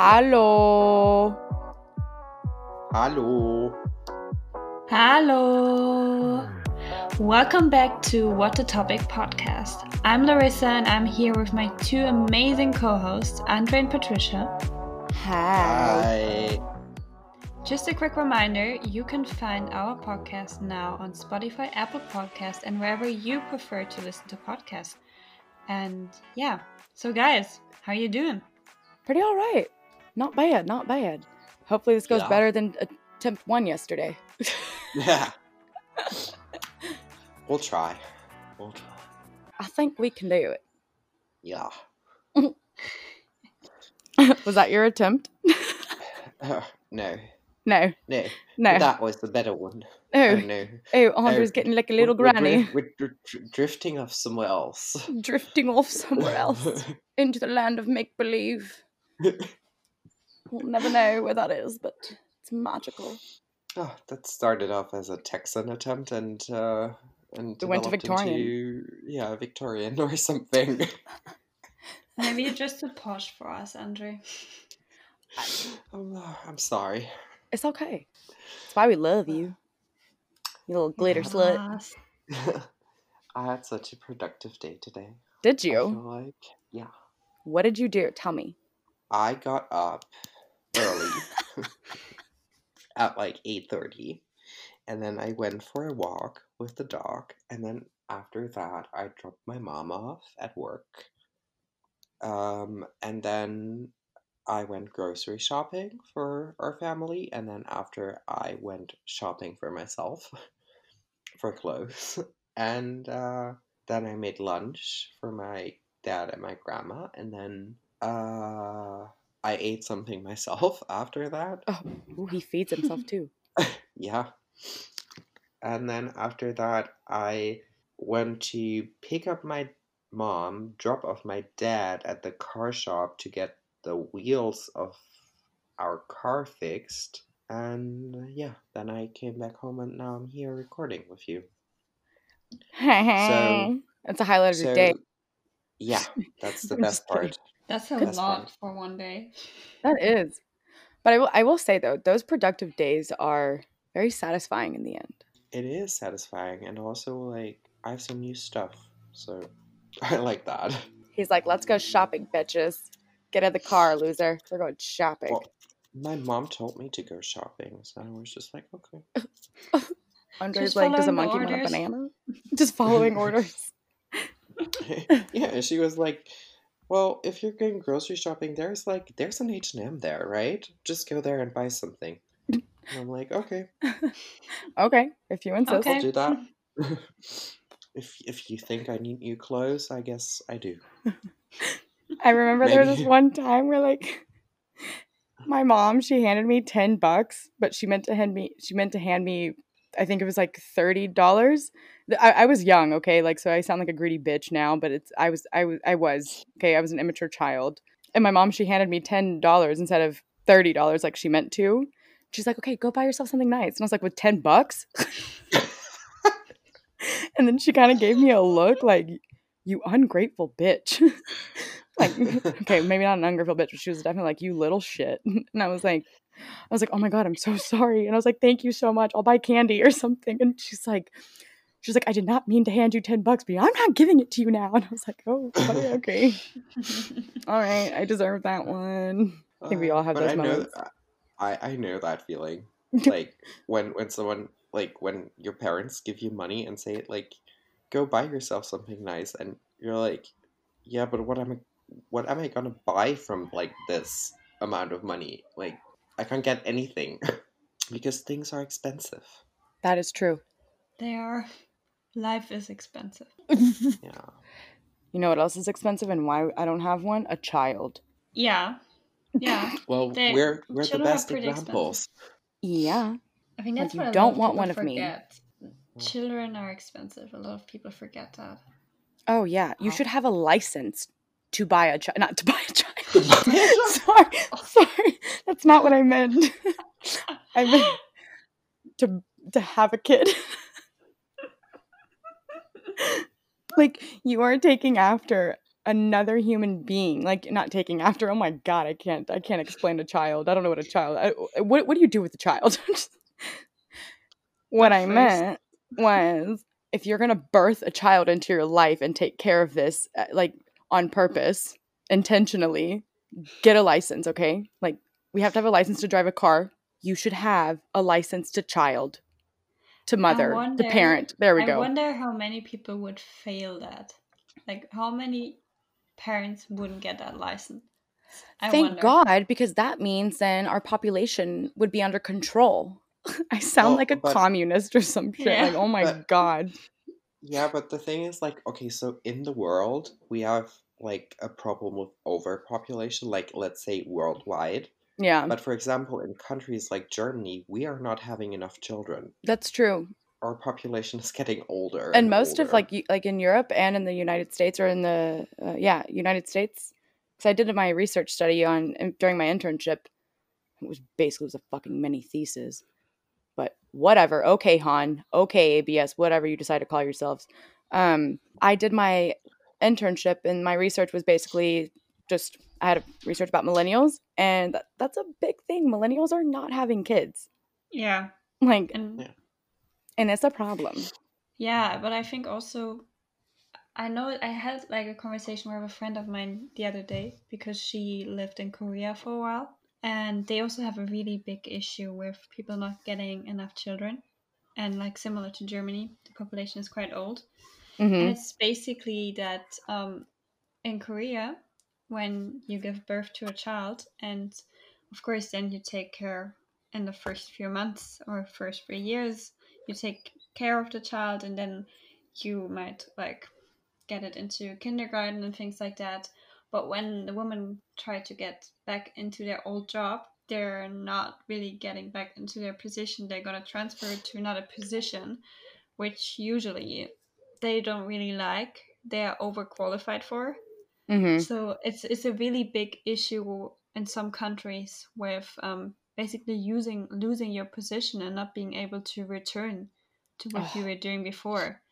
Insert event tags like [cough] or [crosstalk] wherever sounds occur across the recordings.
Hallo. Hallo. Hello. Welcome back to What the Topic podcast. I'm Larissa and I'm here with my two amazing co hosts, Andre and Patricia. Hi. Hi. Just a quick reminder you can find our podcast now on Spotify, Apple Podcast, and wherever you prefer to listen to podcasts. And yeah, so guys, how are you doing? Pretty all right. Not bad, not bad. Hopefully this goes Yeah. better than attempt one yesterday. Yeah. [laughs] we'll try. We'll try. I think we can do it. Yeah. [laughs] Was that your attempt? Uh, no. No, No. no. That was the better one. oh, no. oh, Andrew's Oh, getting like a little We're- we're granny We're, dr- dr- drifting off somewhere else. drifting off somewhere [laughs] else into the land of make believe. We'll never know where that is, but it's magical. oh, that started off as a Texan attempt and uh and It went to Victorian. into, yeah, Victorian or something. [laughs] Maybe you're just too posh for us, Andrew. I'm, uh, I'm sorry. It's okay. That's why we love you. You little glitter slut. [laughs] I had such a productive day today. Did I you? feel like, yeah. What did you do? Tell me. I got up early. [laughs] At like 8:30 and then I went for a walk with the dog. And then after that I dropped my mom off at work. Um and then I went grocery shopping for our family. And then after I went shopping for myself [laughs] for clothes. [laughs] And uh then I made lunch for my dad and my grandma. And then uh I ate something myself [laughs] after that. Oh, ooh, he feeds himself [laughs] too. Yeah. And then after that, I went to pick up my mom, drop off my dad at the car shop to get the wheels of our car fixed. And uh, yeah, then I came back home and now I'm here recording with you. [laughs] So- That's a highlight of your day. yeah, that's the best part. That's a That's lot fine. for one day. That is. But I will I will say though, those productive days are very satisfying in the end. It is satisfying, and also, like, I have some new stuff. So [laughs] I like that. He's like, let's go shopping, bitches. Get in the car, loser. We're going shopping. Well, my mom told me to go shopping, so I was just like, okay. [laughs] Andre's just like, does a following the monkey want a banana? [laughs] Just following orders. yeah, she was like, "Well, if you're going grocery shopping, there's like there's an H and M there, right? Just go there and buy something." And I'm like, "Okay, [laughs] Okay, if you insist. Okay. I'll do that." [laughs] [laughs] if if you think I need new clothes, I guess I do. I remember there was this Maybe. one time where like my mom she handed me 10 bucks, but she meant to hand me she meant to hand me I think it was like $30. I, I was young, okay? Like so I sound like a greedy bitch now, but it's I was I was I was okay, I was an immature child. And my mom she handed me $10 instead of $30 like she meant to. She's like, "Okay, go buy yourself something nice." And I was like, "With 10 bucks?" [laughs] and then she kind of gave me a look like you ungrateful bitch. [laughs] like [laughs] okay, maybe not an ungrateful bitch, but she was definitely like, you little shit. And I was like, I was like, oh my god, I'm so sorry. And I was like, thank you so much. I'll buy candy or something. And she's like, she's like, I did not mean to hand you 10 bucks, but I'm not giving it to you now. And I was like, oh, [laughs] okay, okay. [laughs] All right, I deserve that one. I think we all have but those I know, moments. I I know that feeling. [laughs] like when when someone like when your parents give you money and say like, "Go buy yourself something nice," and you're like, "Yeah, but what am I what am I gonna buy from like this amount of money? Like, I can't get anything because things are expensive." That is true. They are. Life is expensive. [laughs] Yeah. You know what else is expensive and why I don't have one? A child. Yeah. Yeah. [laughs] Well, They- we're we're the best pretty examples. Yeah. I think Like, that's you what a don't want people one of me. forget. Children are expensive. A lot of people forget that. Oh yeah. You How- should have a license to buy a child. Not to buy a child. buy a [laughs] child? sorry, sorry. That's not what I meant. I meant to to have a kid. Like you are taking after another human being, like not taking after. Oh my god, I can't. I can't explain a child. I don't know what a child. I, what What do you do with a child? [laughs] what I meant was if you're gonna birth a child into your life and take care of this, uh, like on purpose, intentionally, get a license. Okay, like we have to have a license to drive a car. You should have a license to child, to mother, to wonder- parent. There we I go. I wonder how many people would fail that. Like, how many parents wouldn't get that license? I Thank wonder. God, because that means then our population would be under control. [laughs] I sound Well, like a but- communist or some shit. Yeah. Like, oh my But- God. Yeah, but the thing is, like, okay, so in the world, we have like a problem with overpopulation, like, let's say worldwide. Yeah, But for example, in countries like Germany, we are not having enough children. that's true. Our population is getting older. And most of like like in Europe and in the United States or in the uh, yeah United States, because I did my research study on during my internship. It was basically it was a fucking mini thesis, but whatever. Okay, Han. Okay, ABS. Whatever you decide to call yourselves. Um, I did my internship and my research was basically just I had a research about millennials, and that, that's a big thing. Millennials are not having kids, Yeah, like, and Yeah. and it's a problem. Yeah, but I think also I know I had like a conversation with a friend of mine the other day because she lived in Korea for a while and they also have a really big issue with people not getting enough children and like similar to Germany the population is quite old and hmm it's basically that um, in Korea when you give birth to a child and of course then you take care in the first few months or first three years you take care of the child and then you might like get it into kindergarten and things like that. But when the women try to get back into their old job they're not really getting back into their position. They're to transfer to another position which usually they don't really like they are overqualified for hmm so it's it's a really big issue in some countries with um, basically using losing your position and not being able to return to what you Oh. were doing before.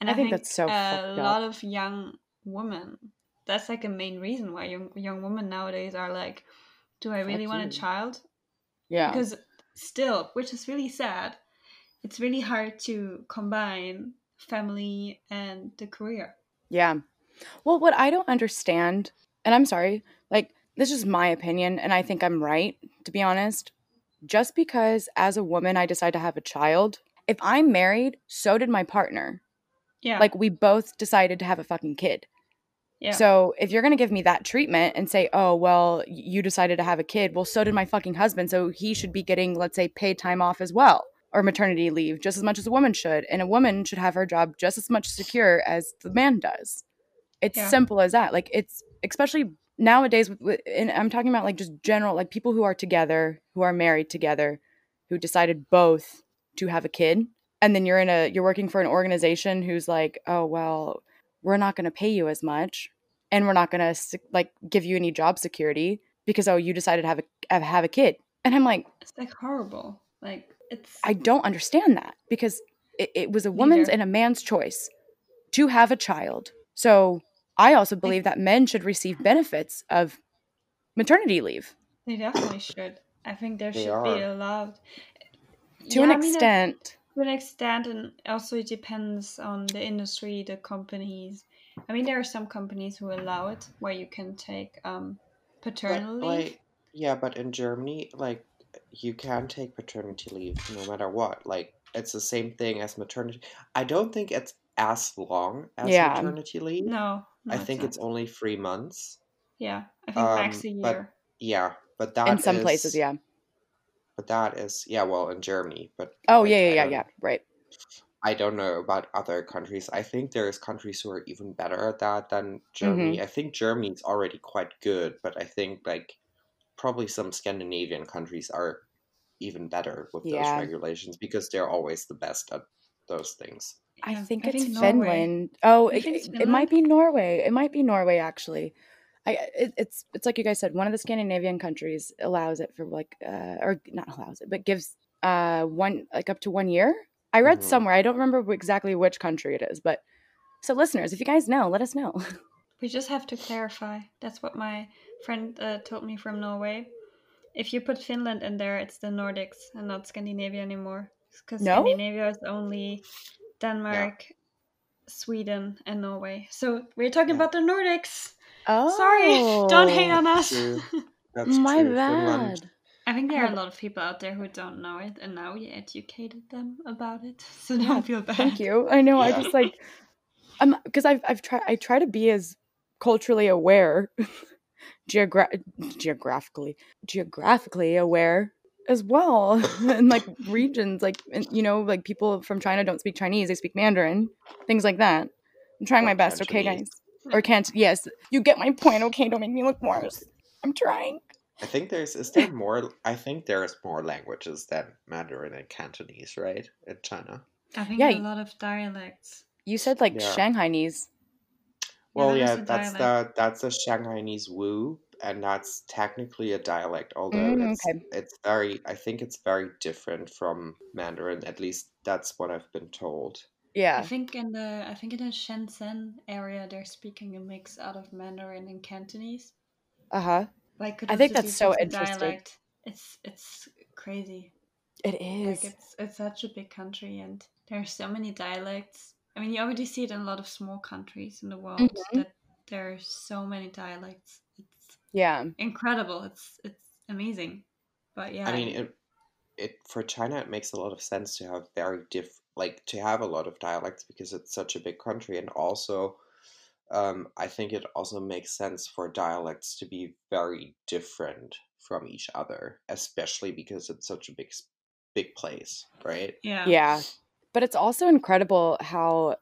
And I I, think think, that's so a lot up. of young women. That's like a main reason why young young women nowadays are like, do I really Fuck want a child? Yeah. Because still, which is really sad, it's really hard to combine family and the career. Yeah. Well, what I don't understand, and I'm sorry, like, this is my opinion, and I think I'm right, to be honest. Just because as a woman I decide to have a child, if I'm married, so did my partner. Yeah. Like, we both decided to have a fucking kid. yeah. So if you're going to give me that treatment and say, oh, well, you decided to have a kid, well, so did my fucking husband. So he should be getting, let's say, paid time off as well or maternity leave just as much as a woman should. And a woman should have her job just as much secure as the man does. It's Yeah. simple as that. Like, it's especially nowadays, and I'm talking about like just general, like people who are together, who are married together, who decided both to have a kid. And then you're in a, you're working for an organization who's like, oh, well, we're not going to pay you as much and we're not going to like give you any job security because oh you decided to have a have a kid and i'm like it's like horrible. Like it's i don't understand that because it, it was a woman's Neither. and a man's choice to have a child so i also believe that men should receive benefits of maternity leave They definitely should. I think there They should be are. allowed. to an Yeah, I mean, extent to an extent, and also it depends on the industry, the companies. I mean, there are some companies who allow it, where you can take um, But, leave. like, yeah, but in Germany, like, you can take paternity leave no matter what. Like, it's the same thing as maternity. I don't think it's as long as Yeah. maternity leave. no, no, I think not. it's only three months. yeah. I think max a um, but year. Yeah, but that in some places yeah But that is yeah, well, in Germany, but oh like, yeah yeah yeah yeah right I don't know about other countries. I think there's countries who are even better at that than Germany. I think Germany's already quite good, but I think like probably some Scandinavian countries are even better with Yeah. those regulations because they're always the best at those things. I think I it's think. Finland. Oh, it, it's it- might be Norway. It might be Norway actually. I it, it's it's like you guys said. One of the Scandinavian countries allows it for like uh, or not allows it, but gives uh one like up to one year. I read Mhm. somewhere. I don't remember exactly which country it is, but so listeners, if you guys know, let us know. [laughs] We just have to clarify. That's what my friend uh, told me from Norway. If you put Finland in there, it's the Nordics and not Scandinavia anymore. Because No? Scandinavia is only Denmark, Sweden, and Norway. So we're talking Yeah. about the Nordics. Oh, Sorry, [laughs] don't hate oh, on us. [laughs] That's My true. bad. Finland. I think there are a lot of people out there who don't know it, and now we educated them about it. [laughs] So Yeah, don't feel bad. Thank you. I know. I just like I'm because I've I've tried I try to be as culturally aware, geogra- geographically geographically aware as well, [laughs] and like [laughs] regions like you know like people from China don't speak Chinese; they speak Mandarin, things like that. I'm trying Or my best. Okay, guys. Or can't. Yes, you get my point. Okay, don't make me look worse. I'm trying. I think there's is there more I think there's more languages than Mandarin and Cantonese, right? In China. I think Yeah, there are y- a lot of dialects. You said like Yeah. Shanghainese. Well, that is yeah, that's dialect. the that's a Shanghainese Wu, and that's technically a dialect, although Mm, it's okay. it's very I think it's very different from Mandarin. At least that's what I've been told. Yeah, I think in the I think in the Shenzhen area they're speaking a mix out of Mandarin and Cantonese. Uh huh. Like I think that's so interesting. dialect. It's it's crazy. It is. Like it's it's such a big country and there are so many dialects. I mean you already see it in a lot of small countries in the world Mhm. that there are so many dialects. It's yeah. incredible. It's it's amazing. But yeah. I mean, it it for China it makes a lot of sense to have very diff like to have a lot of dialects because it's such a big country, and also um, I think it also makes sense for dialects to be very different from each other, especially because it's such a big big place, right? yeah. Yeah. But it's also incredible how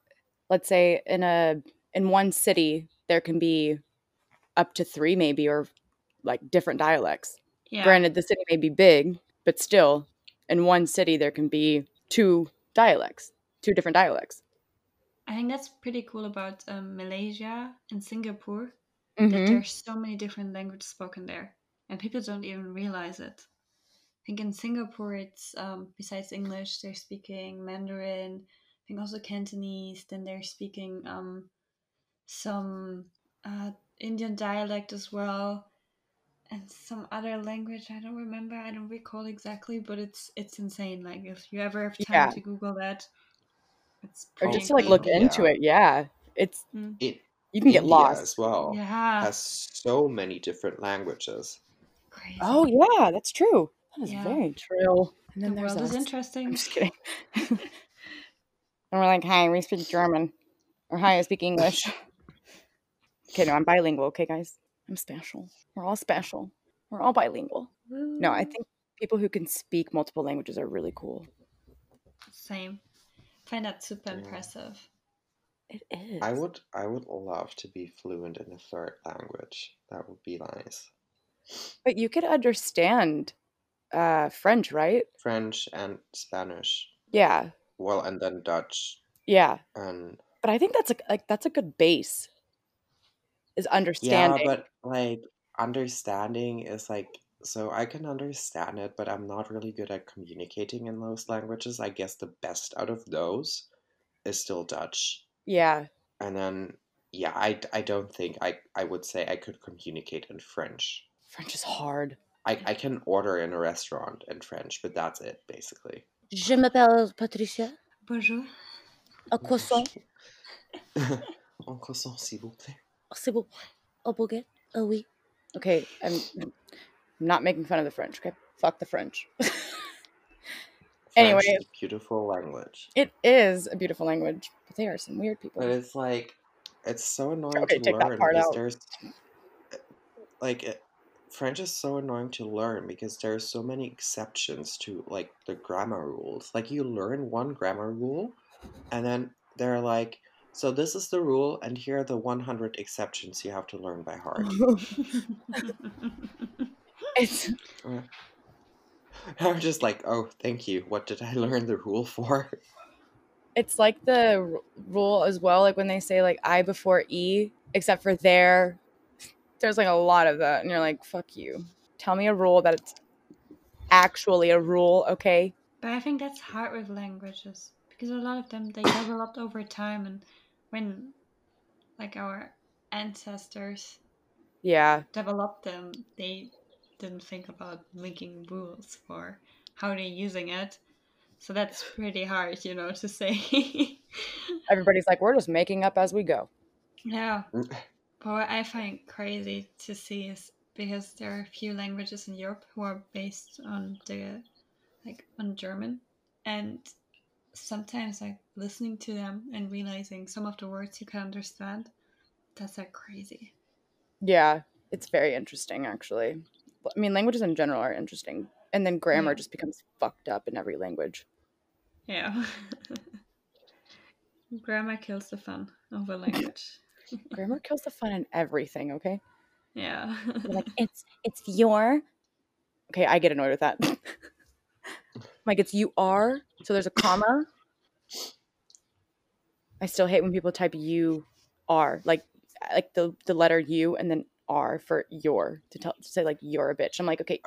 let's say in a in one city there can be up to 3 maybe or like different dialects. Yeah. Granted the city may be big, but still in one city there can be two dialects, two different dialects. I think that's pretty cool about um, Malaysia and Singapore that Mhm. there's so many different languages spoken there, and people don't even realize it. I think in Singapore, it's um, besides English, they're speaking Mandarin. I think also Cantonese. Then they're speaking um, some uh, Indian dialect as well, and some other language. I don't remember. I don't recall exactly, but it's it's insane. Like if you ever have time Yeah. to Google that, it's Or just to like look incredible. into it. Yeah. It's Mm. It you can get lost. as well Yeah. has so many different languages. Crazy. Oh yeah, that's true. That is Yeah. very true. And the then there's world is interesting. I'm just kidding. [laughs] and we're like, hi, we speak German. Or hi, I speak [laughs] English. Okay, no, I'm bilingual, okay, guys? I'm special. We're all special. We're all bilingual. No, I think people who can speak multiple languages are really cool. same. Find that super Yeah. impressive. It is. I would I would love to be fluent in a third language. That would be nice. But you could understand uh, French, right? French and Spanish. Yeah. Well, and then Dutch Yeah. and But I think that's a like that's a good base. Is understanding. yeah, understanding. but like understanding is like so I can understand it, but I'm not really good at communicating in those languages. I guess the best out of those is still Dutch. yeah. And then yeah, I, I don't think I, I would say I could communicate in French. French is hard. I, I can order in a restaurant in French, but that's it basically. Je m'appelle Patricia. Bonjour. A croissant. [laughs] Un croissant, s'il vous plaît. C'est oh, bon. A baguette. Oh oui. Okay, I'm, I'm not making fun of the French. Okay, fuck the French. [laughs] French Anyway. is a beautiful language. it is a beautiful language, but they are some weird people. But it's like it's so annoying Okay, to take that learn part because out. there's like it, French is so annoying to learn because there are so many exceptions to like the grammar rules. Like you learn one grammar rule, and then they're like, "So this is the rule, and here are the 100 exceptions you have to learn by heart." it's [laughs] I'm just like, "Oh, thank you. What did I [laughs] learn the rule for?" it's like the r- rule as well. Like when they say like I before e, except for there. There's like a lot of that, and you're like, fuck you. Tell me a rule that it's actually a rule, okay? But I think that's hard with languages because a lot of them they developed over time, and when like our ancestors Yeah. developed them, they didn't think about making rules for how they're using it. So that's pretty hard, you know, to say. [laughs] Everybody's like, we're just making up as we go. yeah. Mm. But what I find crazy to see is because there are a few languages in Europe who are based on the like on German and sometimes like listening to them and realizing some of the words you can understand, that's like crazy. Yeah. It's very interesting, actually. I mean, languages in general are interesting. And then grammar Yeah. just becomes fucked up in every language. Yeah. [laughs] Grammar kills the fun of a language. [laughs] Grammar kills the fun in everything, okay? yeah. Like, [laughs] it's it's your Okay, I get annoyed with that. Like it's you are, so there's a comma. I still hate when people type you are, like like the the letter U and then R for your to tell to say like you're a bitch. I'm like, okay,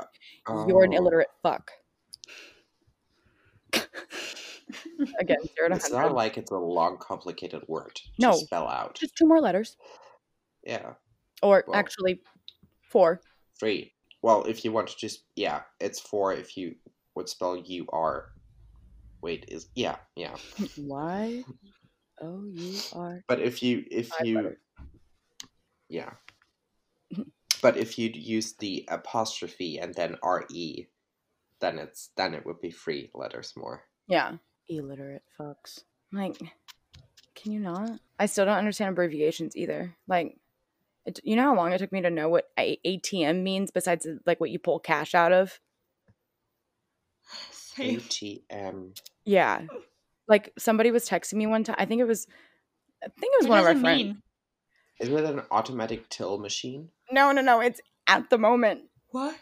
you're an Oh. illiterate fuck. [laughs] Again, zero to It's not like it's a long, complicated word to No. spell out. Just two more letters, Yeah, or Well- actually four. three. Well, if you want to just yeah, it's four. If you would spell U R. Wait, is yeah, yeah. [laughs] Y O U R. But if you if Five you letters. yeah. [laughs] But if you'd use the apostrophe and then R E, then it's then it would be three letters more. Yeah. Illiterate fucks. Like, can you not? I still don't understand abbreviations either. Like, it, you know how long it took me to know what A- ATM means besides like what you pull cash out of? Same. ATM. Yeah. Like somebody was texting me one time. I think it was, I think it was What one of our friends. Isn't it an automatic till machine? No, no, no. It's at the moment. What?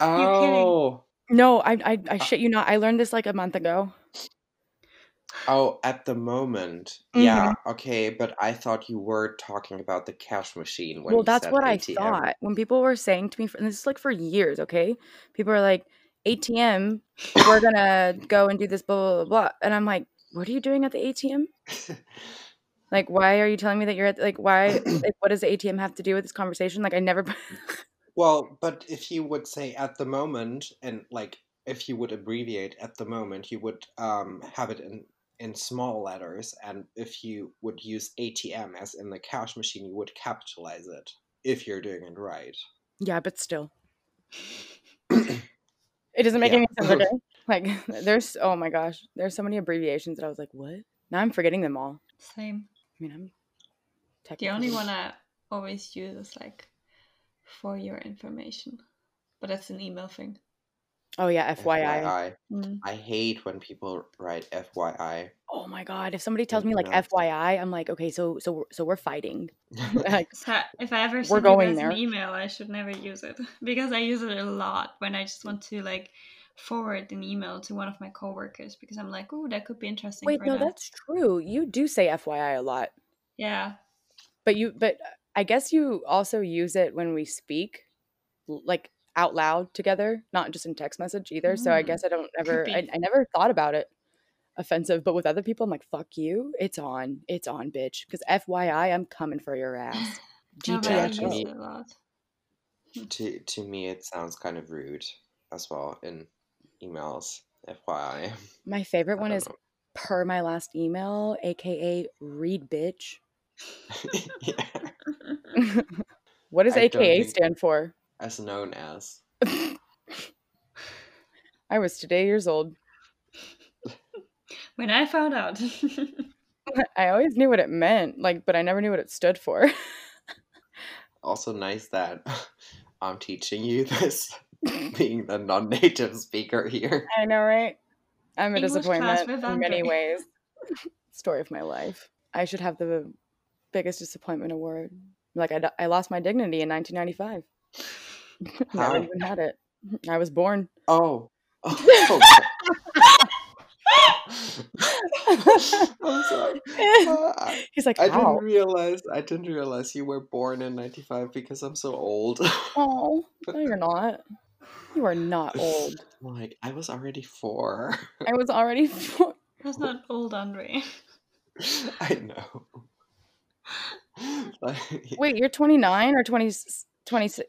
Oh, No, I, I, I shit you not. I learned this like a month ago. oh, at the moment. Mm-hmm. Yeah, okay, but I thought you were talking about the cash machine when well, you that's said what I thought when people were saying to me, and this is like for years, okay? People are like, ATM, we're gonna go and do this, blah, blah, blah, blah. And I'm like, what are you doing at the ATM? [laughs] Like, why are you telling me that you're at, like, why, like, what does the ATM have to do with this conversation? Like, I never, [laughs] Well, but if you would say at the moment, and like if you would abbreviate at the moment, you would um, have it in in small letters, and if you would use ATM as in the cash machine, you would capitalize it if you're doing it right. yeah, but still. [clears throat] It doesn't make Yeah. any sense, okay? [laughs] Like, [laughs] there's, oh my gosh, there's so many abbreviations that I was like, what? Now I'm forgetting them all. Same. I mean, I'm The only one I always use is like for your information. But that's an email thing. Oh, yeah, FYI. FYI. Mm. I hate when people write FYI. Oh my god! If somebody tells me like nuts. FYI, I'm like, okay, so so we're- so we're fighting. [laughs] [laughs] like, if I ever We're send going there. an email, I should never use it [laughs] because I use it a lot when I just want to like forward an email to one of my coworkers because I'm like, oh, that could be interesting. wait, no, them." that's true. You do say FYI a lot, yeah. but you, but I guess you also use it when we speak, like out loud together, not just in text message either. So I Mm, guess I don't ever. I, I never thought about it offensive, but with other people, I'm like, fuck you, it's on, it's on, bitch. Because FYI, I'm coming for your ass. No, but to me- a lot. [laughs] to to me, it sounds kind of rude as well in emails. FYI. [laughs] My favorite one is know. per my last email, aka read bitch. yeah. [laughs] what does I AKA stand for? As known as. I was today years old. When I found out. [laughs] [laughs] I always knew what it meant, like, but I never knew what it stood for. [laughs] Also nice that I'm teaching you this, being the non-native speaker here. I know, right? I'm a English disappointment in many ways. Story of my life. I should have the biggest disappointment award. Like, I, I lost my dignity in 1995. never How? even had it. I was born. Oh. oh. oh. [laughs] I'm sorry. Uh, [laughs] He's like, I didn't realize I didn't realize you were born in '95 because I'm so old. Oh, no, you're [laughs] not. You are not old. like I was already four. I was already four. That's not old Andre. I know. like, Wait, you're 29 or 20, 26?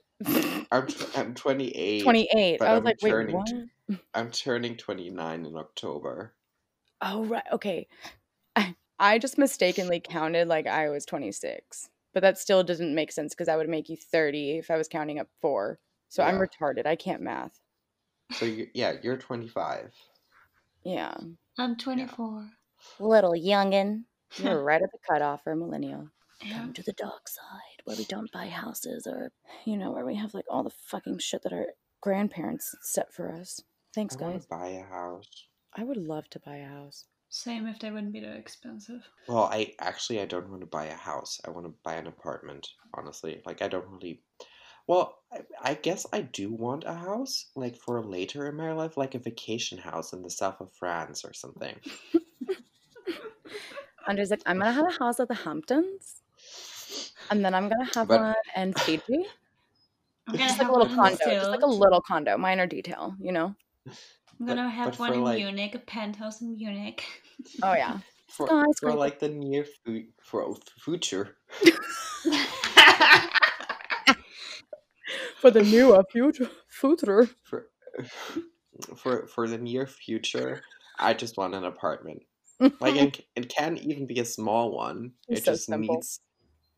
I'm I'm 28. 28. I was I'm like, wait, turning what? t- I'm turning 29 in October. Oh, right. Okay. I, [laughs] I just mistakenly counted like I was 26, but that still doesn't make sense because that would make you 30 if I was counting up four. So I'm Yeah. retarded. I can't math. So you, yeah, you're 25. Yeah. I'm 24. Little youngin. You're [laughs] right at the cutoff for a millennial. Yeah. Come to the dark side where we don't buy houses or, you know, where we have like all the fucking shit that our grandparents set for us. Thanks, I want guys. to buy a house. I would love to buy a house. Same if they wouldn't be that expensive. Well, I actually I don't want to buy a house. I want to buy an apartment. Honestly, like I don't really. Well, I, I guess I do want a house, like for later in my life, like a vacation house in the south of France or something. [laughs] Andre's like, I'm gonna have a house at the Hamptons, and then I'm gonna have But- one in Fiji. I'm gonna Just like have a little one condo, in just like a little condo, minor detail, you know? I'm gonna but- have but one in like- Munich, a penthouse in Munich. [laughs] Oh yeah, For, for like the near fu- for oh, future. [laughs] for the newer future, future. For for for the near future, I just want an apartment. Like it, [laughs] it can even be a small one. You're it so just simple. needs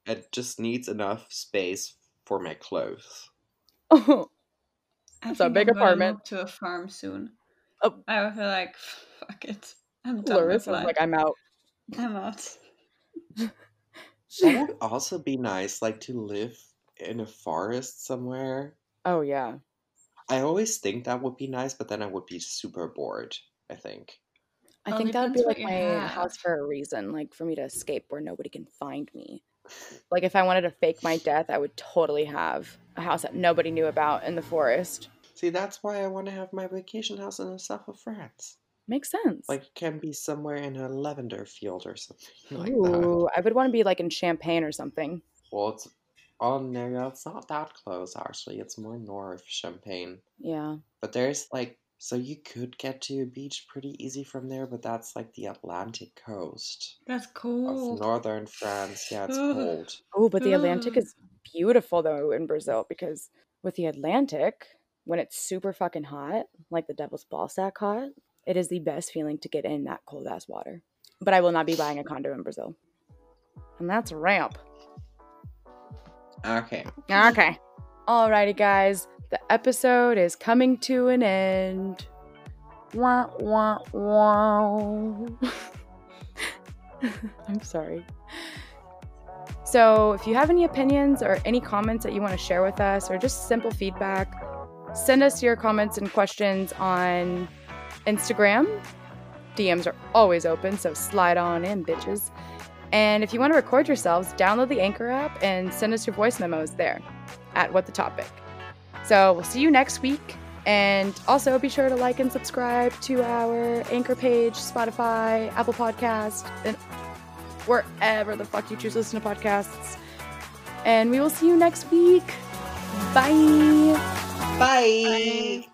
it just needs enough space for my clothes. oh, I It's a think big I'm gonna apartment. move to a farm soon. Oh. I would feel like, fuck it. I'm done Larissa's with life. like, I'm out. I'm out. That would [laughs] also be nice, like to live in a forest somewhere. Oh yeah, I always think that would be nice, but then I would be super bored. I think. I Well, think that would be like my you house for a reason, like for me to escape where nobody can find me. Like if I wanted to fake my death, I would totally have a house that nobody knew about in the forest. See, that's why I want to have my vacation house in the south of France. Makes sense. Like, it can be somewhere in a lavender field or something [laughs] like that. Ooh, I would want to be like in Champagne or something. Well, it's on there. It's not that close, actually. It's more north Champagne. Yeah. But there's like, so you could get to a beach pretty easy from there, but that's like the Atlantic coast That's of cool. northern France. Yeah, it's Ugh. cold. Oh, but the Atlantic is beautiful though in Brazil because with the Atlantic, when it's super fucking hot, like the devil's ball sack hot, it is the best feeling to get in that cold ass water. But I will not be buying a condo in Brazil. And that's a ramp. Okay. Okay. Alrighty, guys. The episode is coming to an end. Wah, wah, wah. [laughs] I'm sorry. So, if you have any opinions or any comments that you want to share with us, or just simple feedback, send us your comments and questions on Instagram. DMs are always open, so slide on in, bitches. And if you want to record yourselves, download the Anchor app and send us your voice memos there at What the Topic. So we'll see you next week. And also be sure to like and subscribe to our Anchor page, Spotify, Apple Podcast, and wherever the fuck you choose to listen to podcasts. And we will see you next week. Bye. Bye.